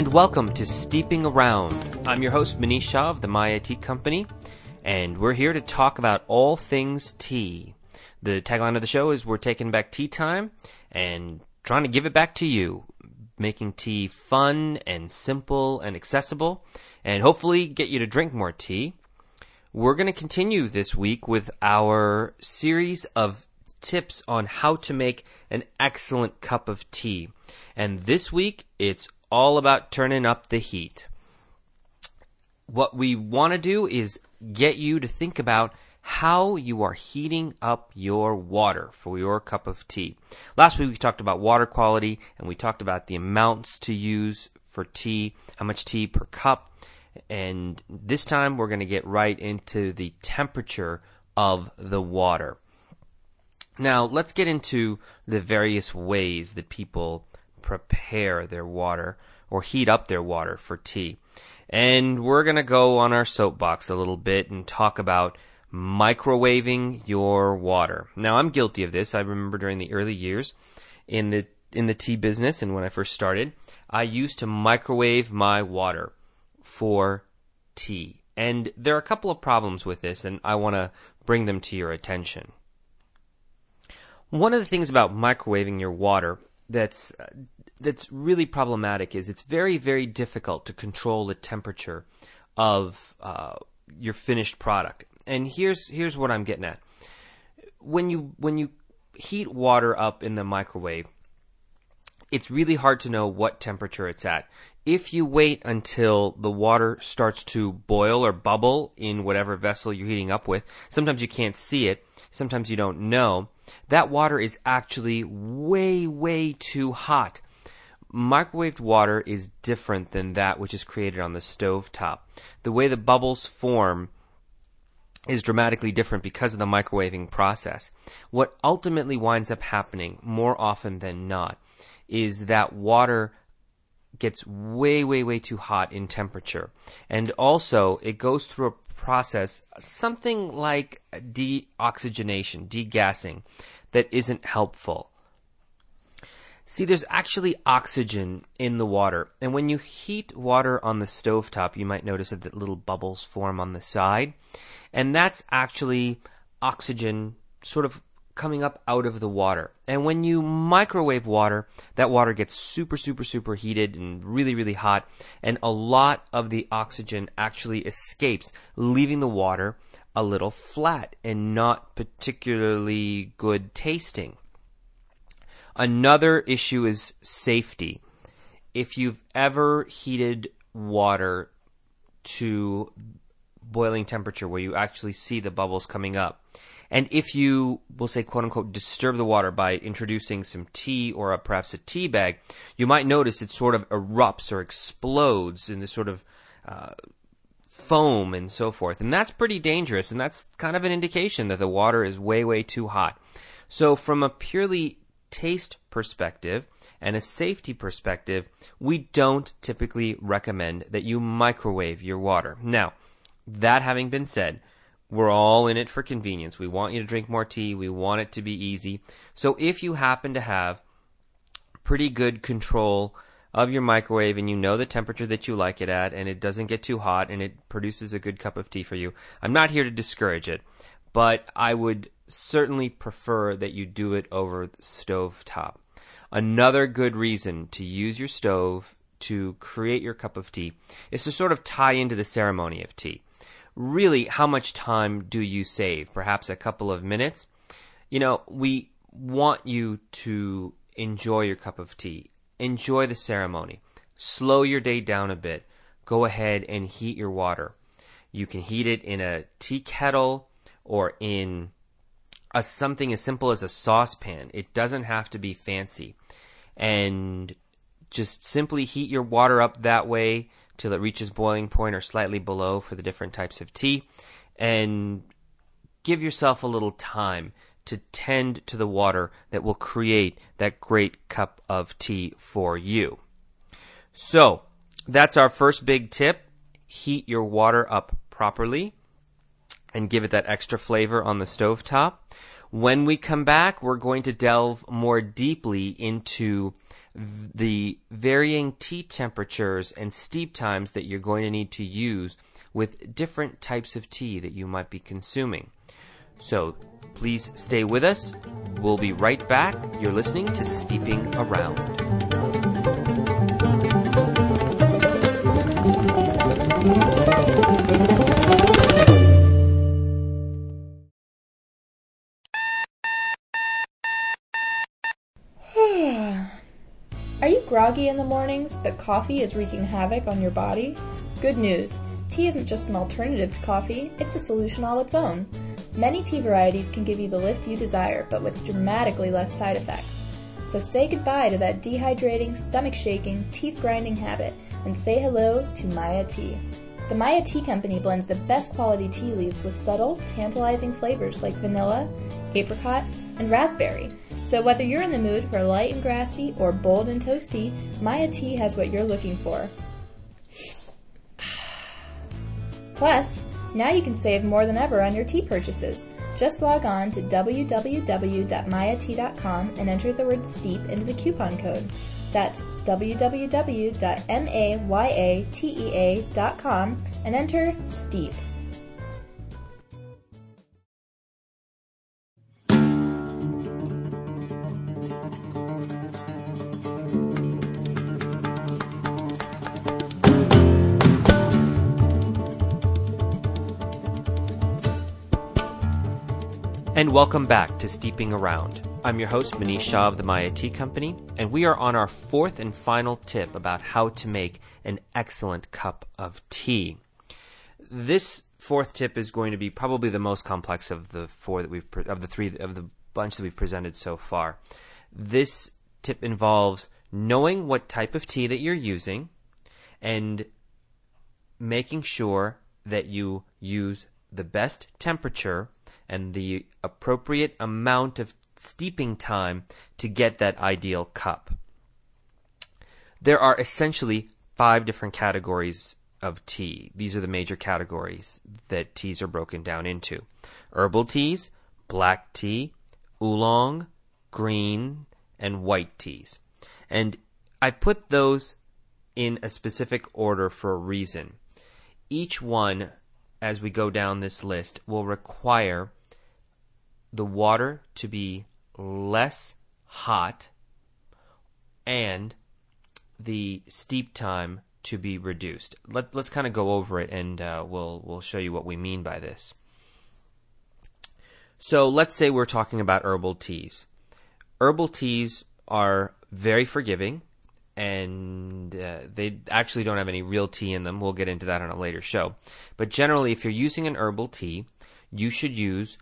and welcome to Steeping Around. I'm your host, Manish Shah of the Maya Tea Company, and we're here to talk about all things tea. The tagline of the show is We're taking back tea time and trying to give it back to you, making tea fun and simple and accessible, and hopefully get you to drink more tea. We're going to continue this week with our series of tips on how to make an excellent cup of tea. And this week, it's all about turning up the heat. What we want to do is get you to think about how you are heating up your water for your cup of tea. Last week we talked about water quality and we talked about the amounts to use for tea, how much tea per cup. And this time we're going to get right into the temperature of the water. Now, let's get into the various ways that people prepare their water or heat up their water for tea. And we're going to go on our soapbox a little bit and talk about microwaving your water. Now, I'm guilty of this. I remember during the early years in the in the tea business and when I first started, I used to microwave my water for tea. And there are a couple of problems with this and I want to bring them to your attention. One of the things about microwaving your water that's that's really problematic is it's very very difficult to control the temperature of uh, your finished product. And here's here's what I'm getting at. When you when you heat water up in the microwave, it's really hard to know what temperature it's at. If you wait until the water starts to boil or bubble in whatever vessel you're heating up with, sometimes you can't see it, sometimes you don't know, that water is actually way, way too hot microwaved water is different than that which is created on the stove top. The way the bubbles form is dramatically different because of the microwaving process. What ultimately winds up happening more often than not is that water gets way, way, way too hot in temperature. And also, it goes through a process, something like deoxygenation, degassing, that isn't helpful. See, there's actually oxygen in the water. And when you heat water on the stove top, you might notice that little bubbles form on the side. And that's actually oxygen sort of coming up out of the water. And when you microwave water, that water gets super, super, super heated and really, really hot. And a lot of the oxygen actually escapes, leaving the water a little flat and not particularly good tasting. Another issue is safety. If you've ever heated water to boiling temperature where you actually see the bubbles coming up, and if you will say quote unquote disturb the water by introducing some tea or a, perhaps a tea bag, you might notice it sort of erupts or explodes in this sort of uh, foam and so forth. And that's pretty dangerous. And that's kind of an indication that the water is way, way too hot. So, from a purely taste perspective and a safety perspective, we don't typically recommend that you microwave your water. Now, that having been said, we're all in it for convenience. We want you to drink more tea. We want it to be easy. So if you happen to have pretty good control of your microwave and you know the temperature that you like it at and it doesn't get too hot and it produces a good cup of tea for you, I'm not here to discourage it, but I would certainly prefer that you do it over the stove top. Another good reason to use your stove to create your cup of tea is to sort of tie into the ceremony of tea. Really, how much time do you save? Perhaps a couple of minutes? You know, we want you to enjoy your cup of tea, enjoy the ceremony, slow your day down a bit, go ahead and heat your water. You can heat it in a tea kettle or in a something as simple as a saucepan. It doesn't have to be fancy. And just simply heat your water up that way till it reaches boiling point or slightly below for the different types of tea and give yourself a little time to tend to the water that will create that great cup of tea for you. So, that's our first big tip. Heat your water up properly and give it that extra flavor on the stove top. When we come back, we're going to delve more deeply into the varying tea temperatures and steep times that you're going to need to use with different types of tea that you might be consuming. So please stay with us. We'll be right back. You're listening to Steeping Around. Groggy in the mornings, but coffee is wreaking havoc on your body? Good news! Tea isn't just an alternative to coffee, it's a solution all its own. Many tea varieties can give you the lift you desire, but with dramatically less side effects. So say goodbye to that dehydrating, stomach shaking, teeth grinding habit and say hello to Maya Tea. The Maya Tea Company blends the best quality tea leaves with subtle, tantalizing flavors like vanilla, apricot, and raspberry. So whether you're in the mood for light and grassy or bold and toasty, Maya Tea has what you're looking for. Plus, now you can save more than ever on your tea purchases. Just log on to www.mayatea.com and enter the word STEEP into the coupon code. That's www.mayatea.com and enter STEEP. And welcome back to Steeping Around. I'm your host, Manish Shah of the Maya Tea Company, and we are on our fourth and final tip about how to make an excellent cup of tea. This fourth tip is going to be probably the most complex of the four that we've of the three of the bunch that we've presented so far. This tip involves knowing what type of tea that you're using and making sure that you use the best temperature and the appropriate amount of steeping time to get that ideal cup. There are essentially five different categories of tea. These are the major categories that teas are broken down into herbal teas, black tea, oolong, green, and white teas. And I put those in a specific order for a reason. Each one, as we go down this list, will require the water to be less hot and the steep time to be reduced. Let, us kind of go over it and uh, we'll, we'll show you what we mean by this. So let's say we're talking about herbal teas. Herbal teas are very forgiving and uh, they actually don't have any real tea in them. We'll get into that on a later show. But generally, if you're using an herbal tea, you should use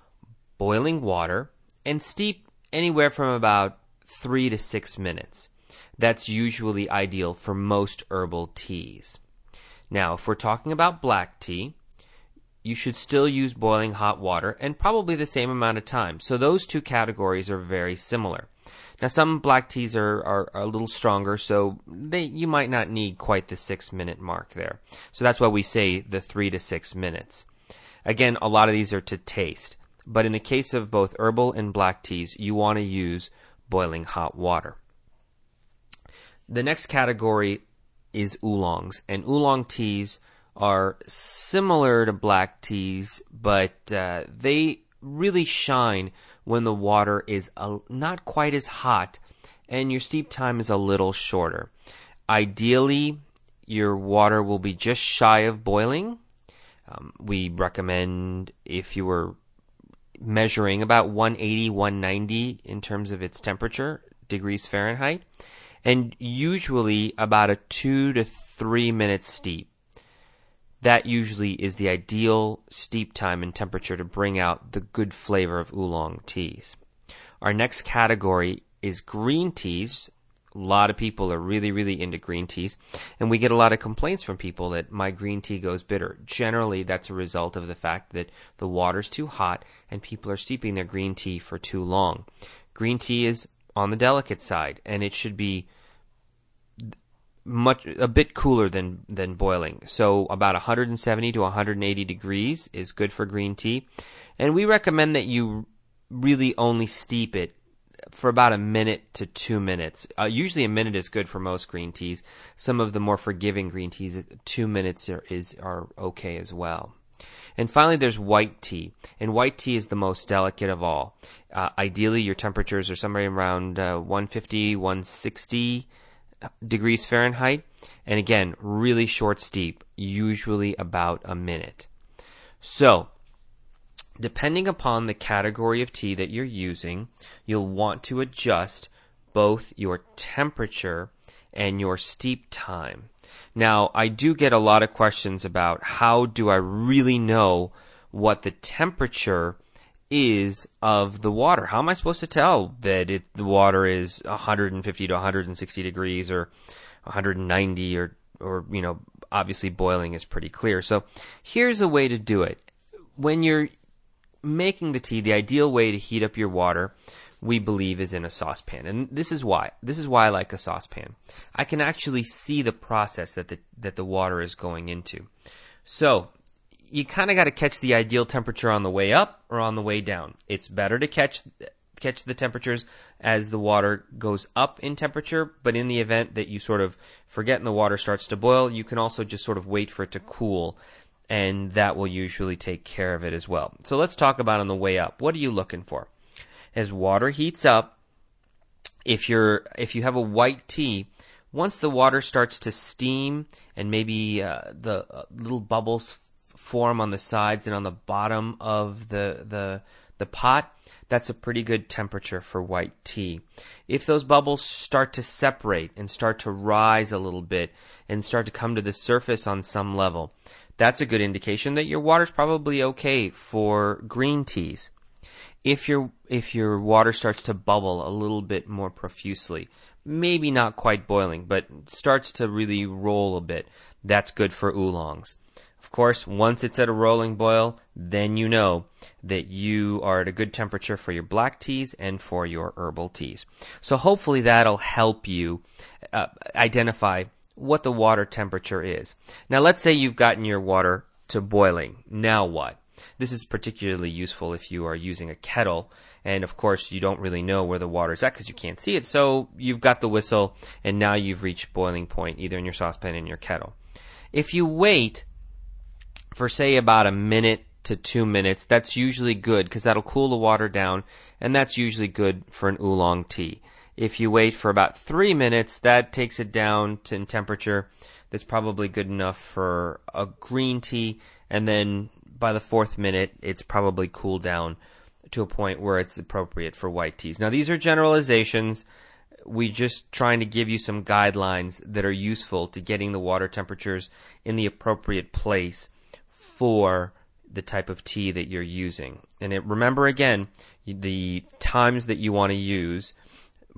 boiling water, and steep anywhere from about three to six minutes. That's usually ideal for most herbal teas. Now, if we're talking about black tea, you should still use boiling hot water and probably the same amount of time. So those two categories are very similar. Now, some black teas are, are, are, a little stronger, so they you might not need quite the six minute mark there. So that's why we say the three to six minutes. Again, a lot of these are to taste but in the case of both herbal and black teas, you want to use boiling hot water. The next category is oolongs, and oolong teas are similar to black teas, but uh, they really shine when the water is a, not quite as hot and your steep time is a little shorter. Ideally, your water will be just shy of boiling. Um, we recommend if you were measuring about 180, 190 in terms of its temperature, degrees Fahrenheit, and usually about a two to three minute steep. That usually is the ideal steep time and temperature to bring out the good flavor of oolong teas. Our next category is green teas, a lot of people are really, really into green teas, and we get a lot of complaints from people that my green tea goes bitter. Generally, that's a result of the fact that the water's too hot and people are steeping their green tea for too long. Green tea is on the delicate side, and it should be much a bit cooler than than boiling. So about 170 to 180 degrees is good for green tea, and we recommend that you really only steep it for about a minute to two minutes. Uh, usually, a minute is good for most green teas. Some of the more forgiving green teas, two minutes are, is are okay as well. And finally, there's white tea, and white tea is the most delicate of all. Uh, ideally, your temperatures are somewhere around uh, 150, 160 degrees Fahrenheit, and again, really short steep, usually about a minute. So, depending upon the category of tea that you're using, you'll want to adjust both your temperature and your steep time. Now, I do get a lot of questions about how do I really know what the temperature is of the water? How am I supposed to tell that it, the water is 150 to 160 degrees or 190 or or you know obviously boiling is pretty clear. So here's a way to do it. When you're making the tea, the ideal way to heat up your water, we believe, is in a saucepan. And this is why. This is why I like a saucepan. I can actually see the process that the, that the water is going into. So, you kind of got to catch the ideal temperature on the way up or on the way down. It's better to catch catch the temperatures as the water goes up in temperature, but in the event that you sort of forget and the water starts to boil, you can also just sort of wait for it to cool and that will usually take care of it as well. So let's talk about on the way up. What are you looking for? As water heats up, if you're if you have a white tea, once the water starts to steam and maybe uh, the uh, little bubbles f- form on the sides and on the bottom of the the the pot, that's a pretty good temperature for white tea. If those bubbles start to separate and start to rise a little bit and start to come to the surface on some level, that's a good indication that your water's probably okay for green teas. If your if your water starts to bubble a little bit more profusely, maybe not quite boiling, but starts to really roll a bit, that's good for oolongs. Of course, once it's at a rolling boil, then you know that you are at a good temperature for your black teas and for your herbal teas. So hopefully that'll help you uh, identify what the water temperature is. Now, let's say you've gotten your water to boiling. Now what? This is particularly useful if you are using a kettle, and of course, you don't really know where the water is at because you can't see it. So, you've got the whistle, and now you've reached boiling point either in your saucepan or in your kettle. If you wait for, say, about a minute to two minutes, that's usually good because that'll cool the water down, and that's usually good for an oolong tea. If you wait for about three minutes, that takes it down to in temperature that's probably good enough for a green tea. And then by the fourth minute, it's probably cooled down to a point where it's appropriate for white teas. Now, these are generalizations. We're just trying to give you some guidelines that are useful to getting the water temperatures in the appropriate place for the type of tea that you're using. And it, remember again, the times that you want to use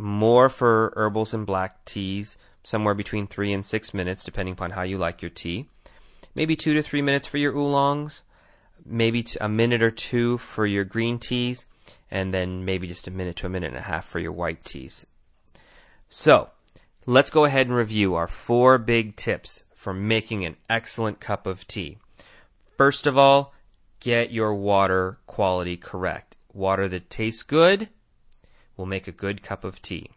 more for herbals and black teas, somewhere between three and six minutes, depending upon how you like your tea. Maybe two to three minutes for your oolongs, maybe a minute or two for your green teas, and then maybe just a minute to a minute and a half for your white teas. So, let's go ahead and review our four big tips for making an excellent cup of tea. First of all, get your water quality correct. Water that tastes good will make a good cup of tea.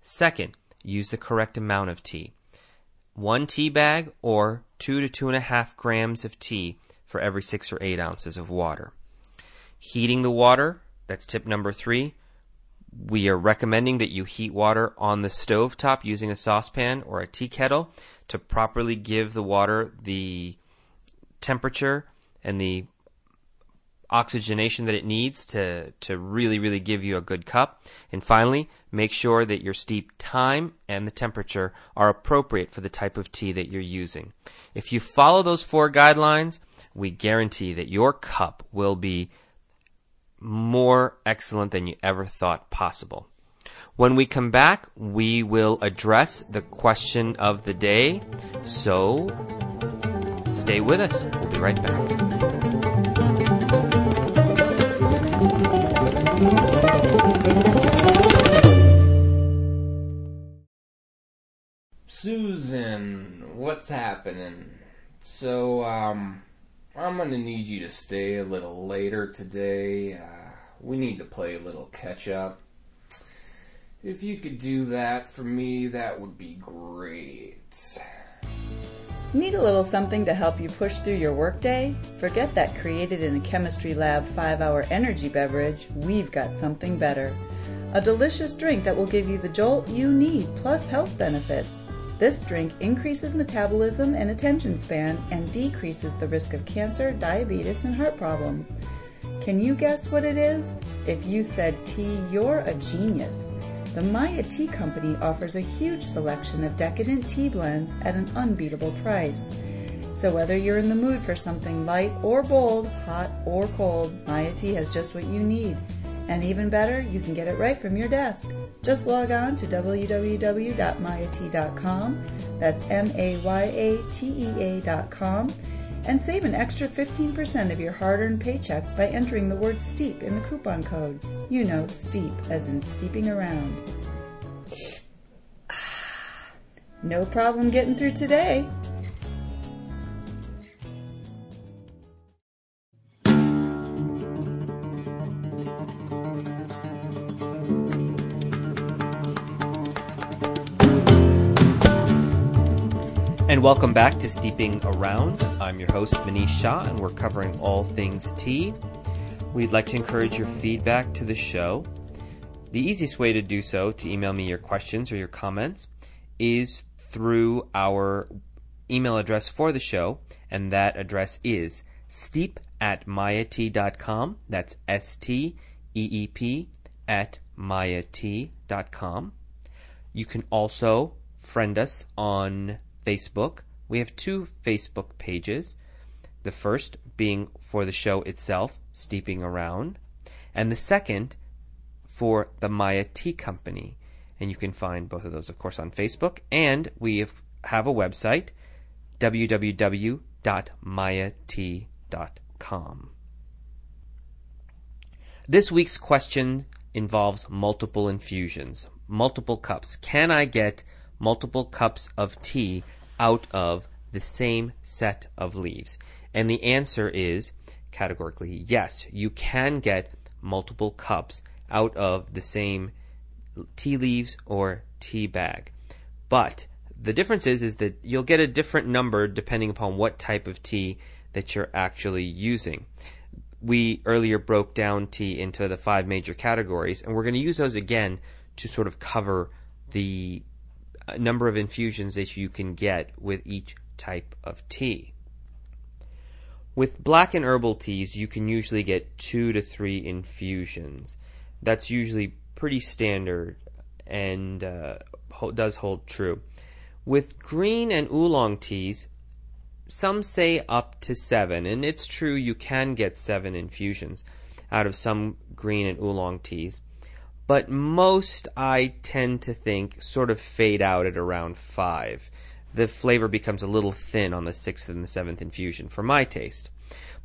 Second, use the correct amount of tea. One tea bag or two to two and a half grams of tea for every six or eight ounces of water. Heating the water, that's tip number three. We are recommending that you heat water on the stove top using a saucepan or a tea kettle to properly give the water the temperature and the oxygenation that it needs to, to really, really give you a good cup. And finally, make sure that your steep time and the temperature are appropriate for the type of tea that you're using. If you follow those four guidelines, we guarantee that your cup will be more excellent than you ever thought possible. When we come back, we will address the question of the day. So stay with us. We'll be right back. Susan, what's happening? So, um, I'm gonna need you to stay a little later today. Uh, we need to play a little catch up. If you could do that for me, that would be great. Need a little something to help you push through your workday? Forget that created in a chemistry lab five hour energy beverage. We've got something better. A delicious drink that will give you the jolt you need plus health benefits. This drink increases metabolism and attention span and decreases the risk of cancer, diabetes, and heart problems. Can you guess what it is? If you said tea, you're a genius. The Maya Tea Company offers a huge selection of decadent tea blends at an unbeatable price. So whether you're in the mood for something light or bold, hot or cold, Maya Tea has just what you need. And even better, you can get it right from your desk. Just log on to www.mayatea.com, that's M-A-Y-A-T-E-A.com, and save an extra 15% of your hard-earned paycheck by entering the word STEEP in the coupon code. You know, STEEP as in steeping around. No problem getting through today. And welcome back to Steeping Around. I'm your host, Manish Shah, and we're covering all things tea. We'd like to encourage your feedback to the show. The easiest way to do so, to email me your questions or your comments, is through our email address for the show, and that address is steep at mayatea.com. That's S T E E P at mayatea.com. You can also friend us on Facebook. We have two Facebook pages. The first being for the show itself, Steeping Around, and the second for the Maya Tea Company. And you can find both of those, of course, on Facebook. And we have, a website, www.mayatea.com. This week's question involves multiple infusions, multiple cups. Can I get multiple cups of tea out of the same set of leaves? And the answer is categorically yes. You can get multiple cups out of the same tea leaves or tea bag. But the difference is, is that you'll get a different number depending upon what type of tea that you're actually using. We earlier broke down tea into the five major categories, and we're going to use those again to sort of cover the number of infusions that you can get with each type of tea. With black and herbal teas, you can usually get two to three infusions. That's usually pretty standard and uh, does hold true. With green and oolong teas, some say up to seven, and it's true you can get seven infusions out of some green and oolong teas. But most I tend to think sort of fade out at around five. The flavor becomes a little thin on the sixth and the seventh infusion for my taste.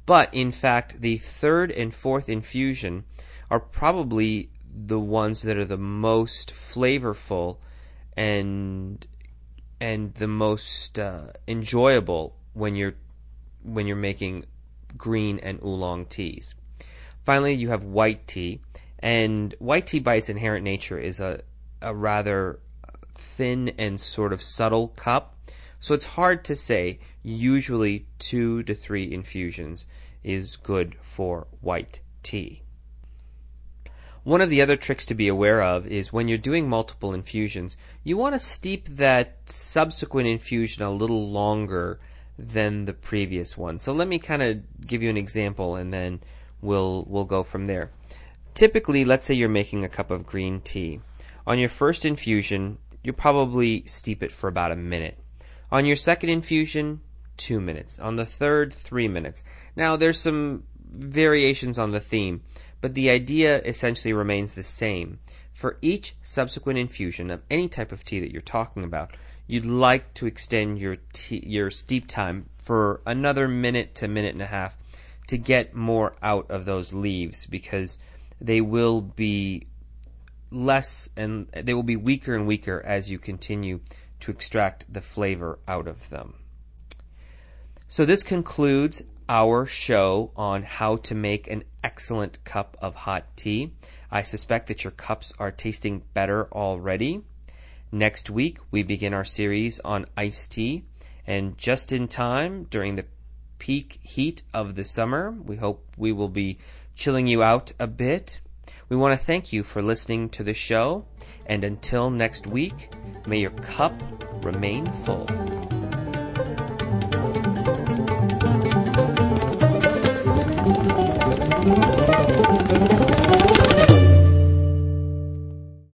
But in fact, the third and fourth infusion are probably the ones that are the most flavorful and and the most uh, enjoyable when you're when you're making green and oolong teas. Finally, you have white tea, and white tea by its inherent nature is a a rather thin and sort of subtle cup. So it's hard to say. Usually, two to three infusions is good for white tea. One of the other tricks to be aware of is when you're doing multiple infusions, you want to steep that subsequent infusion a little longer than the previous one. So let me kind of give you an example and then we'll we'll go from there. Typically, let's say you're making a cup of green tea. On your first infusion, you probably steep it for about a minute. On your second infusion, 2 minutes. On the third, 3 minutes. Now there's some variations on the theme but the idea essentially remains the same. For each subsequent infusion of any type of tea that you're talking about, you'd like to extend your tea, your steep time for another minute to minute and a half to get more out of those leaves because they will be less and they will be weaker and weaker as you continue to extract the flavor out of them. So this concludes our show on how to make an excellent cup of hot tea. I suspect that your cups are tasting better already. Next week, we begin our series on iced tea, and just in time during the peak heat of the summer, we hope we will be chilling you out a bit. We want to thank you for listening to the show, and until next week, may your cup remain full.